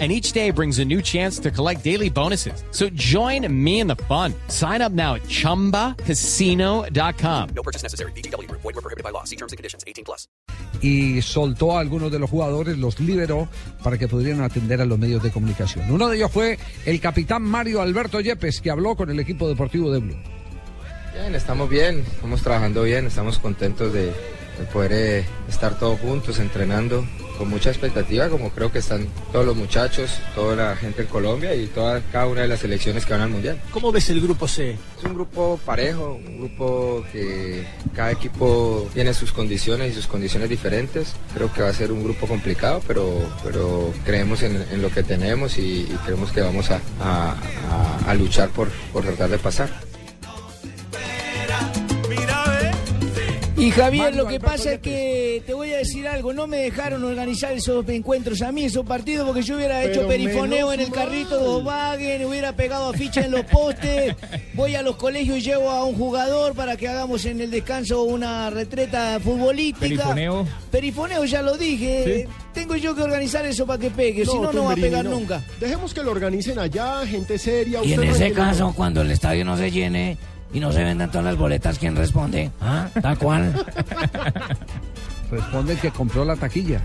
and each day brings a new chance to collect daily bonuses. So join me in the fun. Sign up now at ChumbaCasino.com. No purchase necessary. BGW. Void were prohibited by law. See terms and conditions. 18 plus. y soltó a algunos de los jugadores, los liberó para que pudieran atender a los medios de comunicación. Uno de ellos fue el capitán Mario Alberto Yepes, que habló con el equipo deportivo de Blue. Bien, estamos bien, estamos trabajando bien, estamos contentos de, de poder eh, estar todos juntos, entrenando con mucha expectativa, como creo que están todos los muchachos, toda la gente en Colombia y toda cada una de las selecciones que van al Mundial. ¿Cómo ves el grupo C? Es un grupo parejo, un grupo que cada equipo tiene sus condiciones y sus condiciones diferentes. Creo que va a ser un grupo complicado, pero, pero creemos en, en lo que tenemos y, y creemos que vamos a, a- a- a luchar por, por tratar de pasar. Y Javier, lo que pasa es que te voy a decir algo, no me dejaron organizar esos encuentros a mí, esos partidos, porque yo hubiera hecho Pero perifoneo en el mal. carrito de Volkswagen, hubiera pegado afiches en los postes, voy a los colegios y llevo a un jugador para que hagamos en el descanso una retreta futbolística. Perifoneo. Perifoneo, ya lo dije. Tengo yo que organizar eso para que pegue, si no, no va a pegar no. nunca. Dejemos que lo organicen allá, gente seria. Y en usted ese caso, cuando el estadio no se llene y no se vendan todas las boletas, ¿quién responde? ¿Ah? Tal cual. Responde el que compró la taquilla.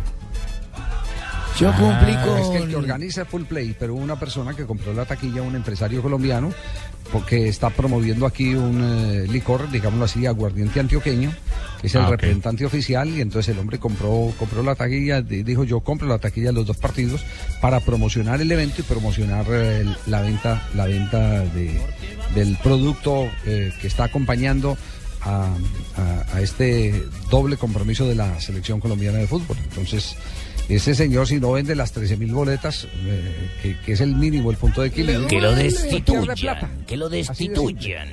Yo cumplí Ah, Es que el que con... organiza Full Play, pero una persona que compró la taquilla, un empresario colombiano, porque está promoviendo aquí un eh, licor, digámoslo así, aguardiente antioqueño, que es el Ah, representante oficial, y entonces el hombre compró, compró la taquilla, di- dijo yo compro la taquilla de los dos partidos para promocionar el evento y promocionar eh, la venta, la venta de, del producto eh, que está acompañando a, a- a este doble compromiso de la selección colombiana de fútbol. Entonces, ese señor si no vende las 13 mil boletas, eh, que, que es el mínimo, el punto de equilibrio, Que lo destituyan. Que lo destituyan.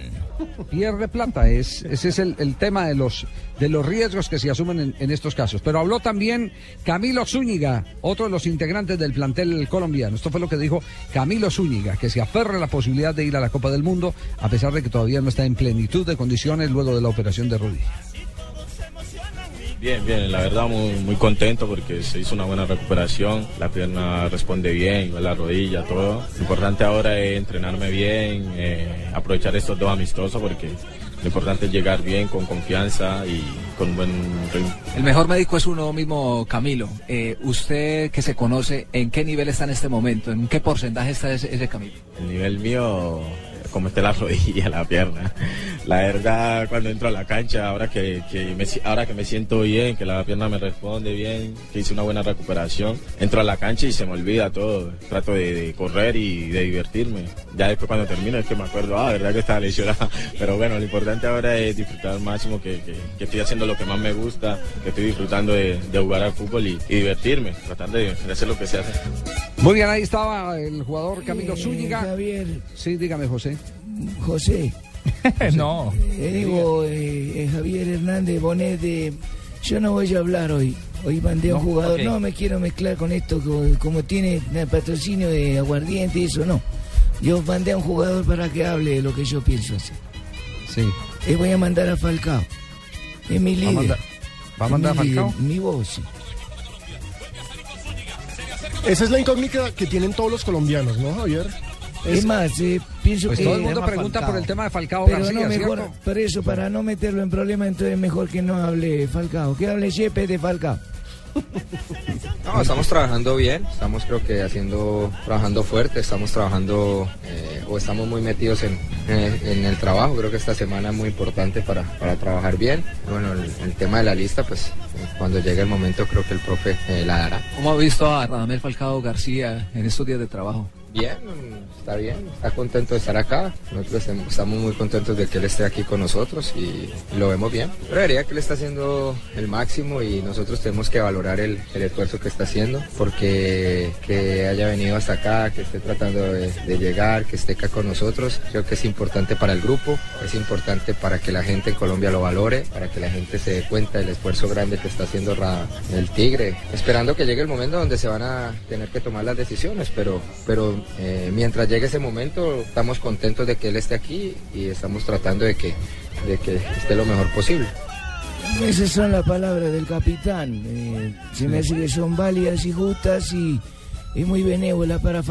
Pierde plata. Es, ese es el, el tema de los, de los riesgos que se asumen en, estos casos. Pero habló también Camilo Zúñiga, otro de los integrantes del plantel colombiano. Esto fue lo que dijo Camilo Zúñiga, que se aferra a la posibilidad de ir a la Copa del Mundo, a pesar de que todavía no está en plenitud de condiciones luego de la operación de rodilla. Bien, bien, la verdad muy, muy contento porque se hizo una buena recuperación, la pierna responde bien, la rodilla, todo. Lo importante ahora es entrenarme bien, eh, aprovechar estos dos amistosos porque lo importante es llegar bien, con confianza y con buen ritmo. El mejor médico es uno mismo, Camilo. Eh, usted que se conoce, ¿en qué nivel está en este momento? ¿En qué porcentaje está ese, ese Camilo? El nivel mío, como está la rodilla, la pierna. La verdad, cuando entro a la cancha, ahora que, que me, ahora que me siento bien, que la pierna me responde bien, que hice una buena recuperación, entro a la cancha y se me olvida todo. Trato de, correr y de divertirme. Ya después cuando termino es que me acuerdo, ah, verdad que estaba lesionado. Pero bueno, lo importante ahora es disfrutar al máximo, que, que- estoy haciendo lo que más me gusta, que estoy disfrutando de, jugar al fútbol y, divertirme, tratar de, de hacer lo que se hace. Muy bien, ahí estaba el jugador Camilo Eh, Zúñiga. Javier, Sí, dígame, José. José. no. Eh, digo, eh, eh, Javier Hernández Bonet, de- yo no voy a hablar hoy. Hoy mandé a un No, jugador, no me quiero mezclar con esto, co- como, tiene el patrocinio de aguardiente y eso, no. Yo mandé a un jugador para que hable de lo que yo pienso hacer. Sí. Eh, voy a mandar a Falcao. Es mi ¿Va a líder. mandar, ¿va a, mandar a líder, Falcao? Mi voz, sí. Esa es la incógnita que tienen todos los colombianos, ¿no, Javier? Es más, eh, pienso Pues que... todo el mundo pregunta Falcao. por el tema de Falcao Pero García, no, mejor, ¿cierto? por eso, para no meterlo en problemas, entonces mejor que no hable Falcao. Que hable Yepes de Falcao. No, estamos trabajando bien, estamos creo que haciendo, trabajando fuerte, estamos trabajando eh, o estamos muy metidos en, en- en el trabajo, creo que esta semana es muy importante para, para trabajar bien. Bueno, el, tema de la lista, pues eh, cuando llegue el momento creo que el profe eh, la dará. ¿Cómo ha visto a Radamel Falcao García en estos días de trabajo? Bien, está bien, está contento de estar acá. Nosotros estem- estamos muy contentos de que él esté aquí con nosotros y lo vemos bien. Pero diría que él está haciendo el máximo y nosotros tenemos que valorar el, el esfuerzo que está haciendo porque que haya venido hasta acá, que esté tratando de, de llegar, que esté acá con nosotros, creo que es importante para el grupo, es importante para que la gente en Colombia lo valore, para que la gente se dé cuenta del esfuerzo grande que está haciendo Ra- el Tigre, esperando que llegue el momento donde se van a tener que tomar las decisiones, pero, pero eh, mientras llegue ese momento estamos contentos de que él esté aquí y estamos tratando de que, de que esté lo mejor posible. Esas son las palabras del capitán. Eh, se me hace que son válidas y justas y, y muy benévolas para